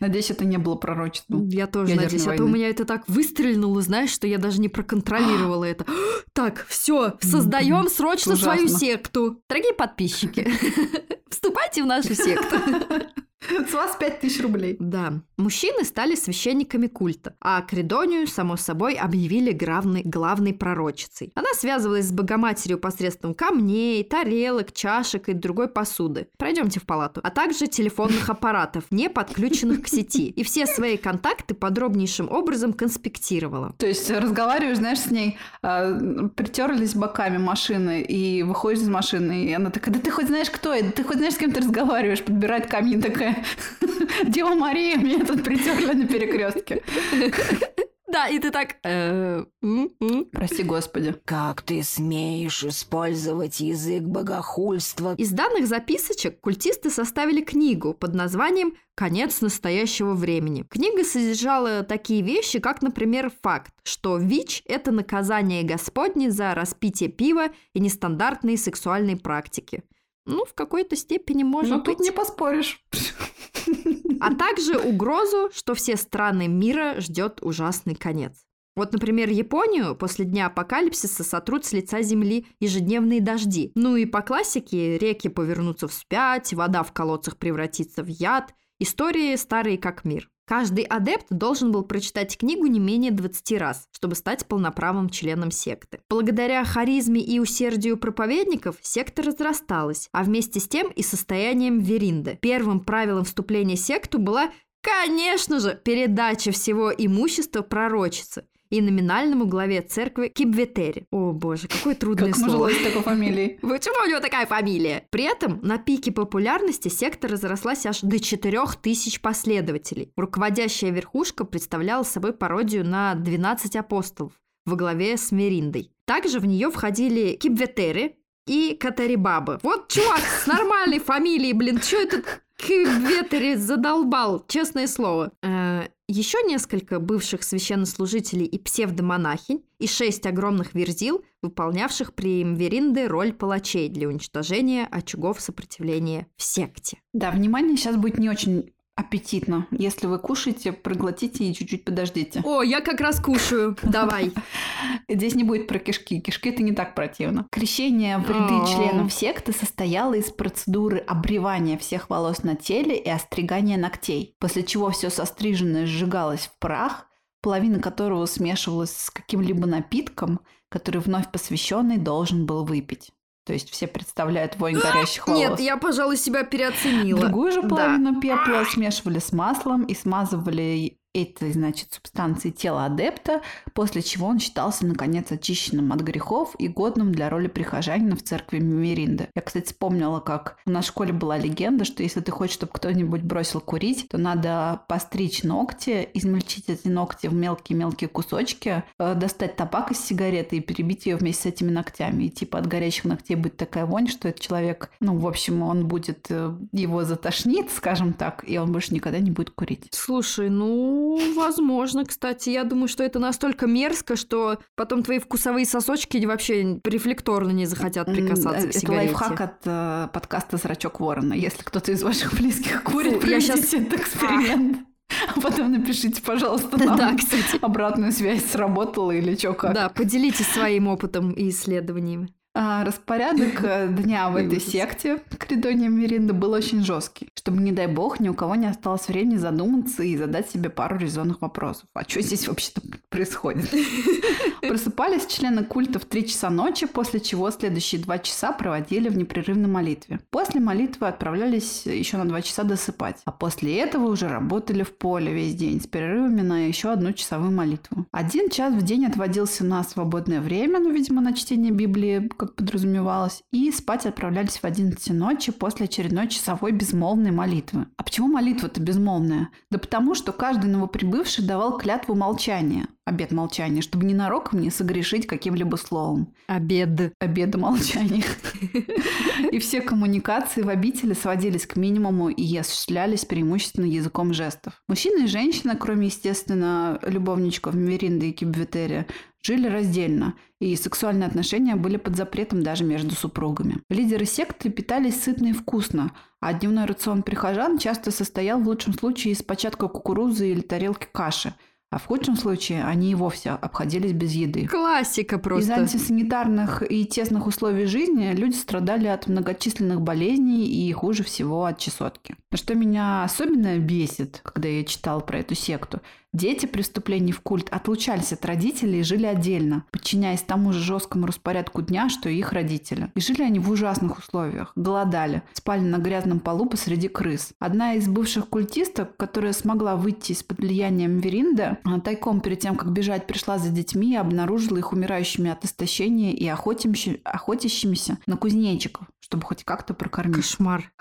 Надеюсь, это не было пророчеством. Я тоже надеюсь. А то у меня это так выстрельнуло, знаешь, что я даже не проконтролировала это. Так, все, создаем срочно свою секту. Дорогие подписчики, вступайте в нашу секту. С вас пять тысяч рублей. Да, мужчины стали священниками культа, а Кридонию, само собой, объявили главной, главной пророчицей. Она связывалась с Богоматерью посредством камней, тарелок, чашек и другой посуды. Пройдемте в палату. А также телефонных аппаратов, не подключенных к сети. И все свои контакты подробнейшим образом конспектировала. То есть разговариваешь, знаешь, с ней, а, притерлись боками машины, и выходишь из машины, и она такая, да ты хоть знаешь, кто это, ты хоть знаешь, с кем ты разговариваешь, подбирает камни, такая, Дева Мария, меня тут притерли на перекрестке. Да, и ты так... э, м, м. Прости, Господи. Как ты смеешь использовать язык богохульства? Из данных записочек культисты составили книгу под названием «Конец настоящего времени». Книга содержала такие вещи, как, например, факт, что ВИЧ – это наказание Господне за распитие пива и нестандартные сексуальные практики. Ну, в какой-то степени может Ну, быть. тут не поспоришь. А также угрозу, что все страны мира ждет ужасный конец. Вот, например, Японию после дня апокалипсиса сотрут с лица земли ежедневные дожди. Ну и по классике реки повернутся вспять, вода в колодцах превратится в яд. Истории старые как мир. Каждый адепт должен был прочитать книгу не менее 20 раз, чтобы стать полноправным членом секты. Благодаря харизме и усердию проповедников секта разрасталась, а вместе с тем и состоянием Веринды. Первым правилом вступления в секту была, конечно же, передача всего имущества пророчицы и номинальному главе церкви Кибветери. О боже, какое трудное Как слово. с такой фамилией? Почему у него такая фамилия? При этом на пике популярности секта разрослась аж до 4000 последователей. Руководящая верхушка представляла собой пародию на 12 апостолов во главе с Мериндой. Также в нее входили Кибветеры и Катарибабы. Вот чувак с нормальной фамилией, блин, что этот Кибветери задолбал, честное слово. Э, еще несколько бывших священнослужителей и псевдомонахинь и шесть огромных верзил, выполнявших при Мверинде роль палачей для уничтожения очагов сопротивления в секте. Да, внимание, сейчас будет не очень аппетитно. Если вы кушаете, проглотите и чуть-чуть подождите. О, я как раз кушаю. Давай. Здесь не будет про кишки. Кишки это не так противно. Крещение в ряды членов секты состояло из процедуры обревания всех волос на теле и остригания ногтей, после чего все состриженное сжигалось в прах, половина которого смешивалась с каким-либо напитком, который вновь посвященный должен был выпить. То есть все представляют вонь горящих волос. Нет, я, пожалуй, себя переоценила. Другую же Да. половину пепла смешивали с маслом и смазывали этой, значит, субстанцией тела адепта, после чего он считался, наконец, очищенным от грехов и годным для роли прихожанина в церкви Миринды. Я, кстати, вспомнила, как у нас в школе была легенда, что если ты хочешь, чтобы кто-нибудь бросил курить, то надо постричь ногти, измельчить эти ногти в мелкие-мелкие кусочки, э, достать табак из сигареты и перебить ее вместе с этими ногтями. И типа от горящих ногтей будет такая вонь, что этот человек, ну, в общем, он будет, э, его затошнит, скажем так, и он больше никогда не будет курить. Слушай, ну, возможно, кстати. Я думаю, что это настолько мерзко, что потом твои вкусовые сосочки вообще рефлекторно не захотят прикасаться к Это сигарете. лайфхак от э, подкаста «Зрачок ворона». Если кто-то из ваших близких курит, Фу, я щас- этот эксперимент. А потом напишите, пожалуйста, нам Да, кстати. обратную связь, сработала или что как. Да, поделитесь своим опытом и исследованиями. А, распорядок э, дня в этой секте Кридония Миринда был очень жесткий, чтобы, не дай бог, ни у кого не осталось времени задуматься и задать себе пару резонных вопросов. А что здесь вообще-то происходит? Просыпались члены культа в 3 часа ночи, после чего следующие 2 часа проводили в непрерывной молитве. После молитвы отправлялись еще на 2 часа досыпать. А после этого уже работали в поле весь день с перерывами на еще одну часовую молитву. Один час в день отводился на свободное время, ну, видимо, на чтение Библии, как подразумевалось, и спать отправлялись в 11 ночи после очередной часовой безмолвной молитвы. А почему молитва-то безмолвная? Да потому, что каждый новоприбывший давал клятву молчания, обет молчания, чтобы ненароком не согрешить каким-либо словом. Обед. Обеда молчания. И все коммуникации в обители сводились к минимуму и осуществлялись преимущественно языком жестов. Мужчины и женщины, кроме, естественно, любовничков Меринды и Кибветери, жили раздельно, и сексуальные отношения были под запретом даже между супругами. Лидеры секты питались сытно и вкусно, а дневной рацион прихожан часто состоял в лучшем случае из початка кукурузы или тарелки каши, а в худшем случае они и вовсе обходились без еды. Классика Из просто. антисанитарных и тесных условий жизни люди страдали от многочисленных болезней и хуже всего от чесотки. Но Что меня особенно бесит, когда я читал про эту секту, дети при вступлении в культ отлучались от родителей и жили отдельно, подчиняясь тому же жесткому распорядку дня, что и их родители. И жили они в ужасных условиях, голодали, спали на грязном полу посреди крыс. Одна из бывших культисток, которая смогла выйти из-под влияния Мверинда, а, тайком перед тем, как бежать, пришла за детьми и обнаружила их умирающими от истощения и охотящимися на кузнечиков, чтобы хоть как-то прокормить. Кошмар.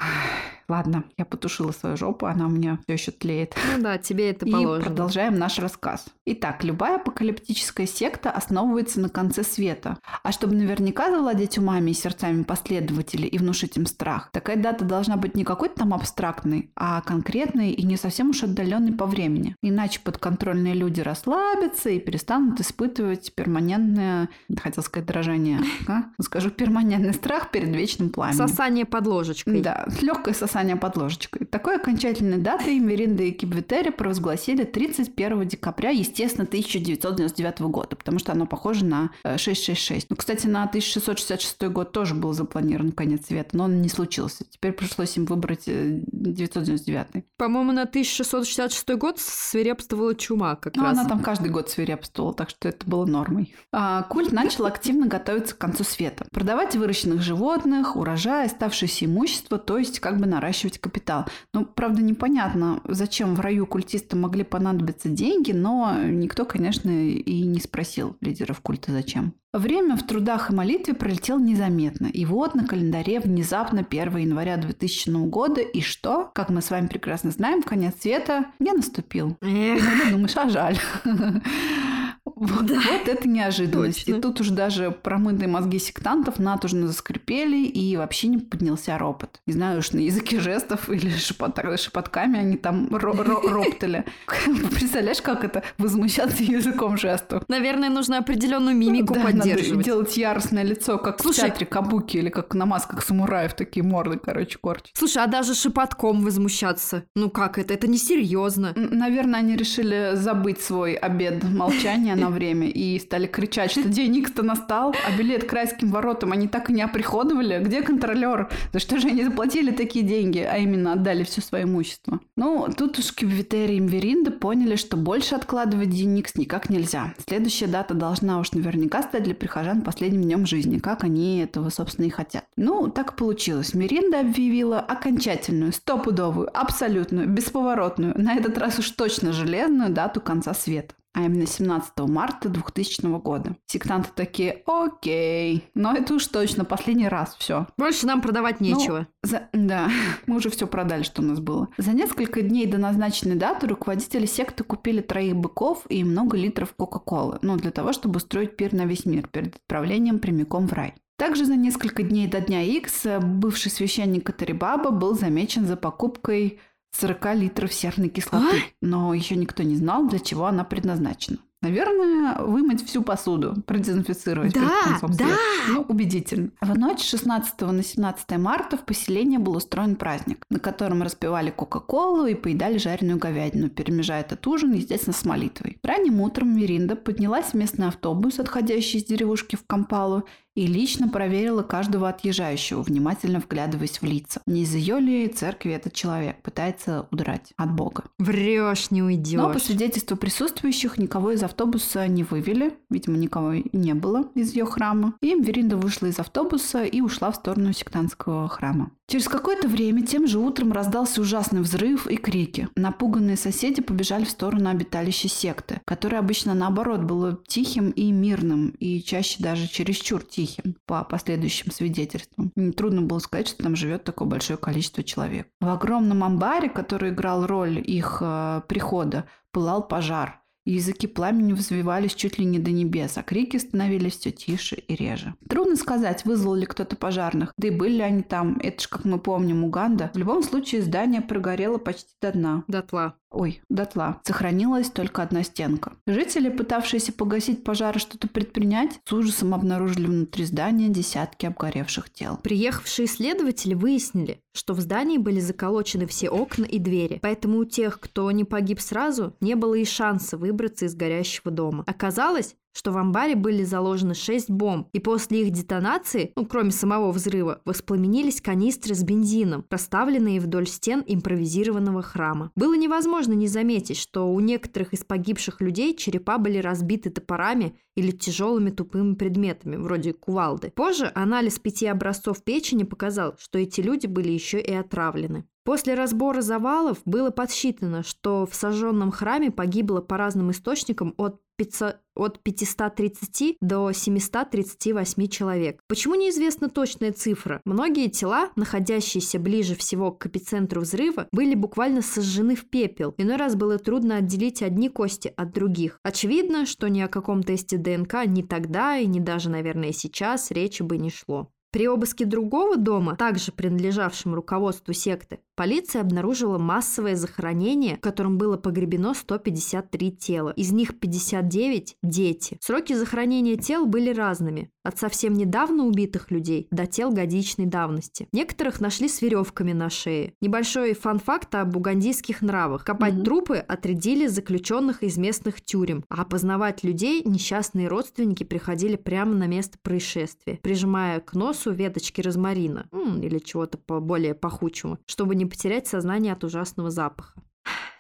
ладно, я потушила свою жопу, она у меня все еще тлеет. Ну да, тебе это И положено. продолжаем наш рассказ. Итак, любая апокалиптическая секта основывается на конце света. А чтобы наверняка завладеть умами и сердцами последователей и внушить им страх, такая дата должна быть не какой-то там абстрактной, а конкретной и не совсем уж отдаленной по времени. Иначе подконтрольные люди расслабятся и перестанут испытывать перманентное, хотел сказать, дрожание, а? скажу, перманентный страх перед вечным пламенем. Сосание под ложечкой. Да, легкое сосание под ложечкой. Такой окончательной датой Меринда и Кибвитери провозгласили 31 декабря, естественно, 1999 года, потому что оно похоже на э, 666. Ну, кстати, на 1666 год тоже был запланирован конец света, но он не случился. Теперь пришлось им выбрать э, 999. По-моему, на 1666 год свирепствовала чума как Ну, раз. она там каждый год свирепствовала, так что это было нормой. А, культ начал активно готовиться к концу света. Продавать выращенных животных, урожай, оставшееся имущество, то есть как бы наращивать капитал. Ну, правда, непонятно, зачем в раю культистам могли понадобиться деньги, но никто, конечно, и не спросил лидеров культа зачем. Время в трудах и молитве пролетело незаметно. И вот на календаре внезапно 1 января 2000 года. И что? Как мы с вами прекрасно знаем, конец света не наступил. Эх, Иногда думаешь, а жаль. Вот, вот это неожиданность. точно. И тут уж даже промытые мозги сектантов натужно заскрипели, и вообще не поднялся ропот. Не знаю уж на языке жестов или шепот- шепотками они там ро- ро- роптали. Представляешь, как это возмущаться языком жестов? Наверное, нужно определенную мимику Да, надо поддерживать. делать яростное лицо, как Слушай- в театре Кабуки или как на масках самураев, такие морды, короче, корчат. Слушай, а даже шепотком возмущаться? Ну как это? Это несерьезно. Наверное, они решили забыть свой обед молчания на время и стали кричать, что день Икс-то настал, а билет к райским воротам они так и не оприходовали. Где контролер? За что же они заплатили такие деньги, а именно отдали все свое имущество? Ну, тут уж Кибвитери и Мверинда поняли, что больше откладывать день Икс никак нельзя. Следующая дата должна уж наверняка стать для прихожан последним днем жизни, как они этого, собственно, и хотят. Ну, так получилось. Миринда объявила окончательную, стопудовую, абсолютную, бесповоротную, на этот раз уж точно железную дату конца света а именно 17 марта 2000 года. Сектанты такие, окей, но это уж точно последний раз, все. Больше нам продавать Ну, нечего. За- Да, мы уже все продали, что у нас было. За несколько дней до назначенной даты руководители секты купили троих быков и много литров Кока-Колы, ну, для того, чтобы устроить пир на весь мир перед отправлением прямиком в рай. Также за несколько дней до дня X бывший священник Катарибаба был замечен за покупкой 40 литров серной кислоты, но еще никто не знал, для чего она предназначена. Наверное, вымыть всю посуду, продезинфицировать перед Да, концом да. света. Ну, убедительно. В ночь с 16 на 17 марта в поселении был устроен праздник, на котором распивали Кока-Колу и поедали жареную говядину, перемежая этот ужин, естественно, с молитвой. Ранним утром Миринда поднялась в местный автобус, отходящий из деревушки в Кампалу, и лично проверила каждого отъезжающего, внимательно вглядываясь в лица. Не из ее ли церкви этот человек пытается удрать от Бога. Врешь, не уйдешь. Но по свидетельству присутствующих никого из автобуса не вывели. Видимо, никого не было из ее храма. И Веринда вышла из автобуса и ушла в сторону сектантского храма. Через какое-то время тем же утром раздался ужасный взрыв и крики. Напуганные соседи побежали в сторону обиталища секты, которое обычно наоборот было тихим и мирным, и чаще даже чересчур тихим, по последующим свидетельствам. Трудно было сказать, что там живет такое большое количество человек. В огромном амбаре, который играл роль их э, прихода, пылал пожар. Языки пламени взвивались чуть ли не до небес, а крики становились все тише и реже. Трудно сказать, вызвал ли кто-то пожарных, да и были ли они там. Это ж, как мы помним, Уганда. В любом случае, здание прогорело почти до дна. Дотла. Ой, дотла. Сохранилась только одна стенка. Жители, пытавшиеся погасить пожар и что-то предпринять, с ужасом обнаружили внутри здания десятки обгоревших тел. Приехавшие исследователи выяснили, что в здании были заколочены все окна и двери, поэтому у тех, кто не погиб сразу, не было и шанса выбраться из горящего дома. Оказалось, что в амбаре были заложены шесть бомб, и после их детонации, ну, кроме самого взрыва, воспламенились канистры с бензином, расставленные вдоль стен импровизированного храма. Было невозможно не заметить, что у некоторых из погибших людей черепа были разбиты топорами или тяжелыми тупыми предметами, вроде кувалды. Позже анализ пяти образцов печени показал, что эти люди были еще и отравлены. После разбора завалов было подсчитано, что в сожженном храме погибло по разным источникам от 500, от 530 до 738 человек. Почему неизвестна точная цифра? Многие тела, находящиеся ближе всего к эпицентру взрыва, были буквально сожжены в пепел. Иной раз было трудно отделить одни кости от других. Очевидно, что ни о каком тесте ДНК ни тогда и ни даже, наверное, сейчас речи бы не шло. При обыске другого дома, также принадлежавшем руководству секты, полиция обнаружила массовое захоронение, в котором было погребено 153 тела. Из них 59 – дети. Сроки захоронения тел были разными. От совсем недавно убитых людей до тел годичной давности. Некоторых нашли с веревками на шее. Небольшой фан-факт об угандийских нравах. Копать mm-hmm. трупы отрядили заключенных из местных тюрем, а опознавать людей несчастные родственники приходили прямо на место происшествия, прижимая к носу носу веточки розмарина м, или чего-то более пахучего, чтобы не потерять сознание от ужасного запаха.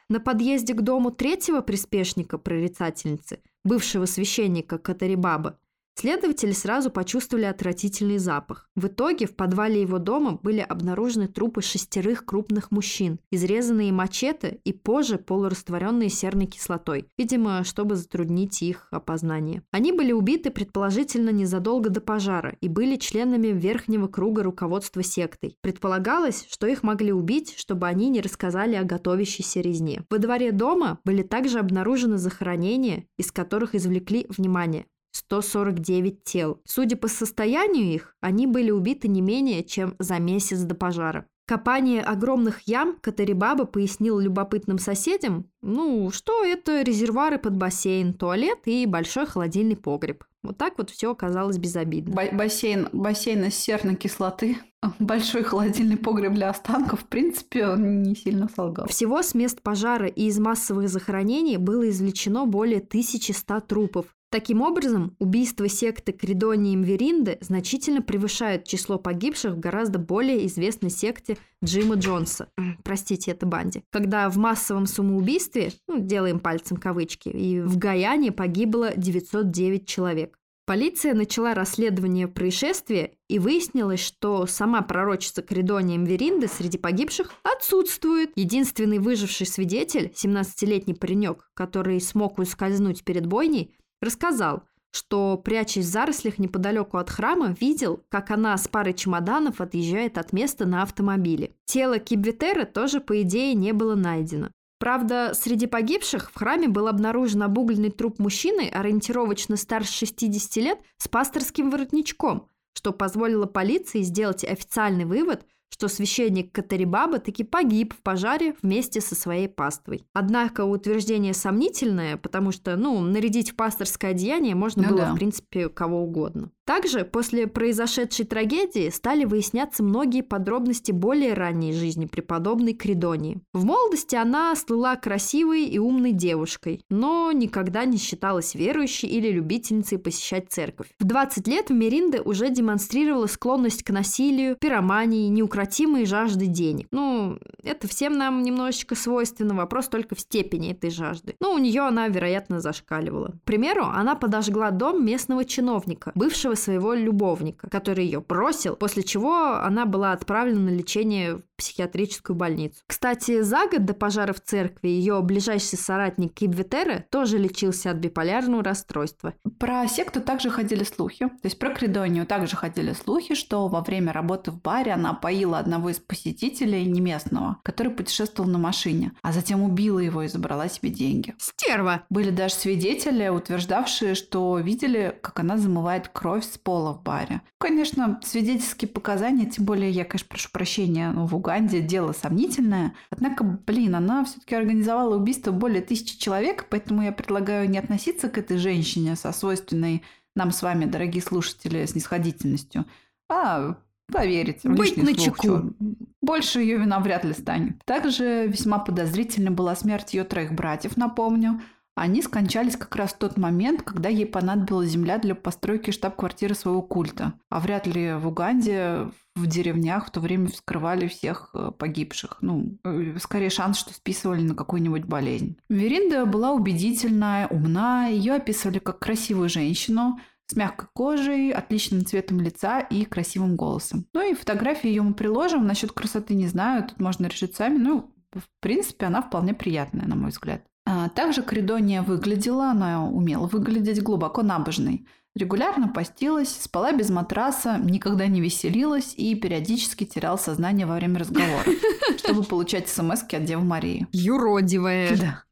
На подъезде к дому третьего приспешника прорицательницы, бывшего священника Катарибаба, Следователи сразу почувствовали отвратительный запах. В итоге в подвале его дома были обнаружены трупы шестерых крупных мужчин, изрезанные мачете и позже полурастворенные серной кислотой, видимо, чтобы затруднить их опознание. Они были убиты предположительно незадолго до пожара и были членами верхнего круга руководства сектой. Предполагалось, что их могли убить, чтобы они не рассказали о готовящейся резне. Во дворе дома были также обнаружены захоронения, из которых извлекли, внимание, 149 тел. Судя по состоянию их, они были убиты не менее чем за месяц до пожара. Копание огромных ям Катарибаба пояснил любопытным соседям, ну, что это резервуары под бассейн, туалет и большой холодильный погреб. Вот так вот все оказалось безобидно. Б- бассейн, бассейн из серной кислоты, большой холодильный погреб для останков, в принципе, он не сильно солгал. Всего с мест пожара и из массовых захоронений было извлечено более 1100 трупов, Таким образом, убийство секты Кридонии Мверинды значительно превышает число погибших в гораздо более известной секте Джима Джонса. Простите, это банди. Когда в массовом самоубийстве, ну, делаем пальцем кавычки, и в Гаяне погибло 909 человек. Полиция начала расследование происшествия и выяснилось, что сама пророчица Кридония Мверинды среди погибших отсутствует. Единственный выживший свидетель, 17-летний паренек, который смог ускользнуть перед бойней, рассказал, что, прячась в зарослях неподалеку от храма, видел, как она с парой чемоданов отъезжает от места на автомобиле. Тело Кибветера тоже, по идее, не было найдено. Правда, среди погибших в храме был обнаружен обугленный труп мужчины, ориентировочно старше 60 лет, с пасторским воротничком, что позволило полиции сделать официальный вывод, что священник Катарибаба таки погиб в пожаре вместе со своей паствой. Однако утверждение сомнительное, потому что, ну, нарядить в пасторское одеяние можно ну было, да. в принципе, кого угодно. Также после произошедшей трагедии стали выясняться многие подробности более ранней жизни преподобной Кридонии. В молодости она слыла красивой и умной девушкой, но никогда не считалась верующей или любительницей посещать церковь. В 20 лет Меринда уже демонстрировала склонность к насилию, пиромании, неукротимой жажды денег. Ну, это всем нам немножечко свойственно, вопрос только в степени этой жажды. Но у нее она, вероятно, зашкаливала. К примеру, она подожгла дом местного чиновника, бывшего бывшего своего любовника, который ее бросил, после чего она была отправлена на лечение психиатрическую больницу. Кстати, за год до пожара в церкви ее ближайший соратник Кибветера тоже лечился от биполярного расстройства. Про секту также ходили слухи, то есть про Кридонию также ходили слухи, что во время работы в баре она поила одного из посетителей, не местного, который путешествовал на машине, а затем убила его и забрала себе деньги. Стерва! Были даже свидетели, утверждавшие, что видели, как она замывает кровь с пола в баре. Конечно, свидетельские показания, тем более я, конечно, прошу прощения, но в Уганде дело сомнительное. Однако, блин, она все-таки организовала убийство более тысячи человек, поэтому я предлагаю не относиться к этой женщине со свойственной нам с вами, дорогие слушатели, снисходительностью, а поверить. Быть на чеку. Больше ее вина вряд ли станет. Также весьма подозрительной была смерть ее троих братьев, напомню. Они скончались как раз в тот момент, когда ей понадобилась земля для постройки штаб-квартиры своего культа. А вряд ли в Уганде в деревнях в то время вскрывали всех э, погибших. Ну, э, скорее шанс, что списывали на какую-нибудь болезнь. Веринда была убедительная, умна. Ее описывали как красивую женщину, с мягкой кожей, отличным цветом лица и красивым голосом. Ну и фотографии ее мы приложим. Насчет красоты не знаю, тут можно решить сами. Ну, в принципе, она вполне приятная, на мой взгляд. А, также Кридония выглядела, она умела выглядеть глубоко набожной. Регулярно постилась, спала без матраса, никогда не веселилась и периодически терял сознание во время разговора, чтобы получать смс от Девы Марии. Юродивая. Да.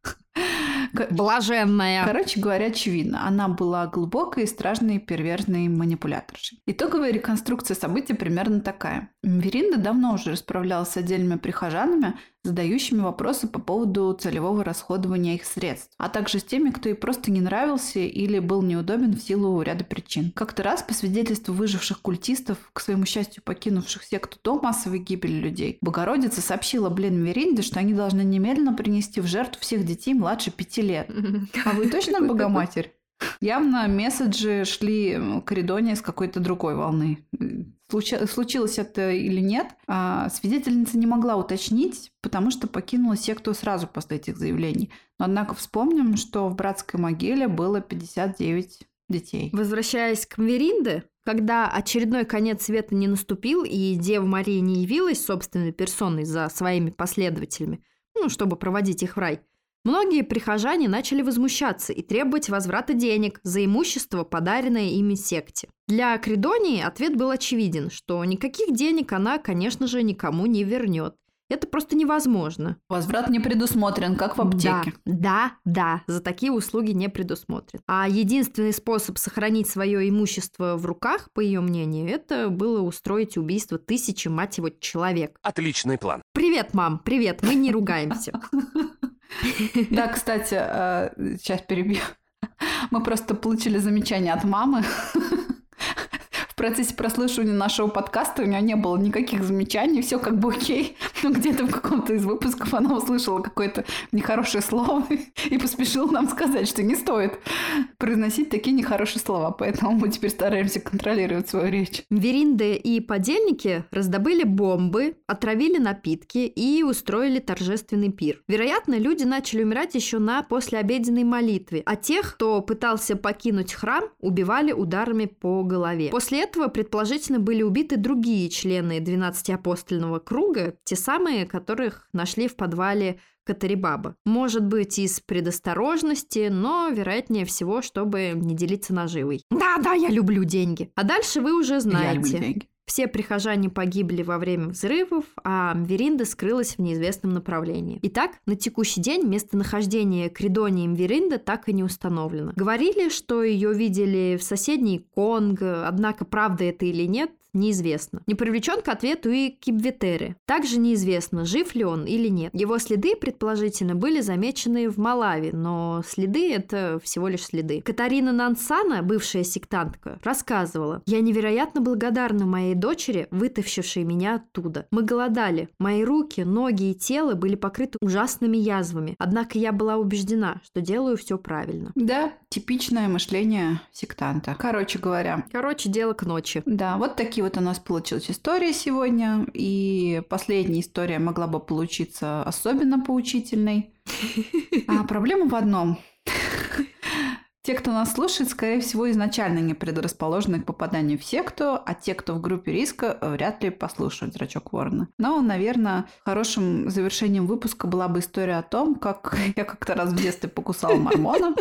Блаженная. Короче говоря, очевидно, она была глубокой, страшной, перверзной манипуляторшей. Итоговая реконструкция событий примерно такая. Веринда давно уже расправлялась с отдельными прихожанами, задающими вопросы по поводу целевого расходования их средств, а также с теми, кто ей просто не нравился или был неудобен в силу ряда причин. Как-то раз, по свидетельству выживших культистов, к своему счастью покинувших секту до массовой гибели людей, Богородица сообщила Блин Веринде, что они должны немедленно принести в жертву всех детей младше пяти лет. А вы точно Богоматерь? Явно месседжи шли к Ридоне с какой-то другой волны. Случи- случилось это или нет, а свидетельница не могла уточнить, потому что покинула секту сразу после этих заявлений. Но однако вспомним, что в братской могиле было 59 детей. Возвращаясь к Мверинде, когда очередной конец света не наступил и Дева Мария не явилась собственной персоной за своими последователями, ну, чтобы проводить их в рай, Многие прихожане начали возмущаться и требовать возврата денег за имущество, подаренное ими секте. Для Кридонии ответ был очевиден, что никаких денег она, конечно же, никому не вернет. Это просто невозможно. Возврат не предусмотрен, как в аптеке. Да, да, да, за такие услуги не предусмотрен. А единственный способ сохранить свое имущество в руках, по ее мнению, это было устроить убийство тысячи, мать его, человек. Отличный план. Привет, мам, привет, мы не ругаемся. Да, кстати, сейчас перебью. Мы просто получили замечание от мамы. В процессе прослушивания нашего подкаста у нее не было никаких замечаний, все как бы окей. Но где-то в каком-то из выпусков она услышала какое-то нехорошее слово и поспешила нам сказать, что не стоит произносить такие нехорошие слова. Поэтому мы теперь стараемся контролировать свою речь. Веринды и подельники раздобыли бомбы, отравили напитки и устроили торжественный пир. Вероятно, люди начали умирать еще на послеобеденной молитве, а тех, кто пытался покинуть храм, убивали ударами по голове. После этого, предположительно, были убиты другие члены 12-апостольного круга, те самые, которых нашли в подвале Катарибаба. Может быть, из предосторожности, но вероятнее всего, чтобы не делиться наживой. Да-да, я люблю деньги. А дальше вы уже знаете. Я люблю деньги. Все прихожане погибли во время взрывов, а Веринда скрылась в неизвестном направлении. Итак, на текущий день местонахождение Кридонии Мверинда так и не установлено. Говорили, что ее видели в соседней Конго, однако правда это или нет, неизвестно. Не привлечен к ответу и Кибветере. Также неизвестно, жив ли он или нет. Его следы, предположительно, были замечены в Малави, но следы — это всего лишь следы. Катарина Нансана, бывшая сектантка, рассказывала, «Я невероятно благодарна моей дочери, вытащившей меня оттуда. Мы голодали. Мои руки, ноги и тело были покрыты ужасными язвами. Однако я была убеждена, что делаю все правильно». Да, типичное мышление сектанта. Короче говоря. Короче, дело к ночи. Да, вот такие вот у нас получилась история сегодня. И последняя история могла бы получиться особенно поучительной. А проблема в одном. Те, кто нас слушает, скорее всего, изначально не предрасположены к попаданию в секту, а те, кто в группе риска, вряд ли послушают «Зрачок Ворона». Но, наверное, хорошим завершением выпуска была бы история о том, как я как-то раз в детстве покусала мормона.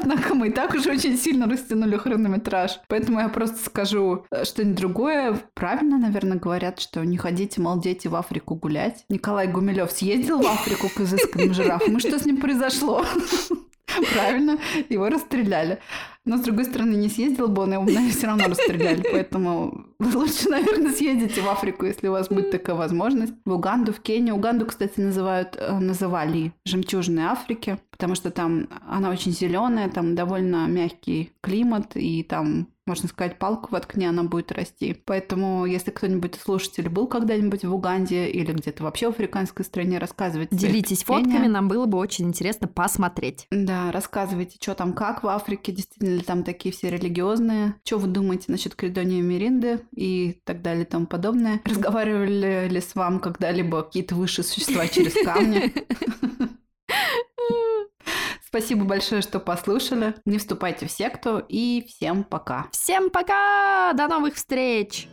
Однако мы и так уже очень сильно растянули хронометраж. Поэтому я просто скажу что-нибудь другое. Правильно, наверное, говорят, что не ходите, мол, дети в Африку гулять. Николай Гумилев съездил в Африку к изысканным жирафам. И что с ним произошло? Правильно, его расстреляли. Но, с другой стороны, не съездил бы он, его, наверное, все равно расстреляли. Поэтому лучше, наверное, съездите в Африку, если у вас будет такая возможность. В Уганду, в Кению. Уганду, кстати, называют, э, называли жемчужной Африки, потому что там она очень зеленая, там довольно мягкий климат, и там можно сказать, палку воткни, она будет расти. Поэтому, если кто-нибудь из слушателей был когда-нибудь в Уганде или где-то вообще в африканской стране, рассказывайте. Делитесь фотками, нам было бы очень интересно посмотреть. Да, рассказывайте, что там как в Африке, действительно ли там такие все религиозные, что вы думаете насчет Кридонии Меринды и так далее и тому подобное. Разговаривали ли с вами когда-либо какие-то высшие существа через камни? Спасибо большое, что послушали. Не вступайте в секту и всем пока. Всем пока! До новых встреч!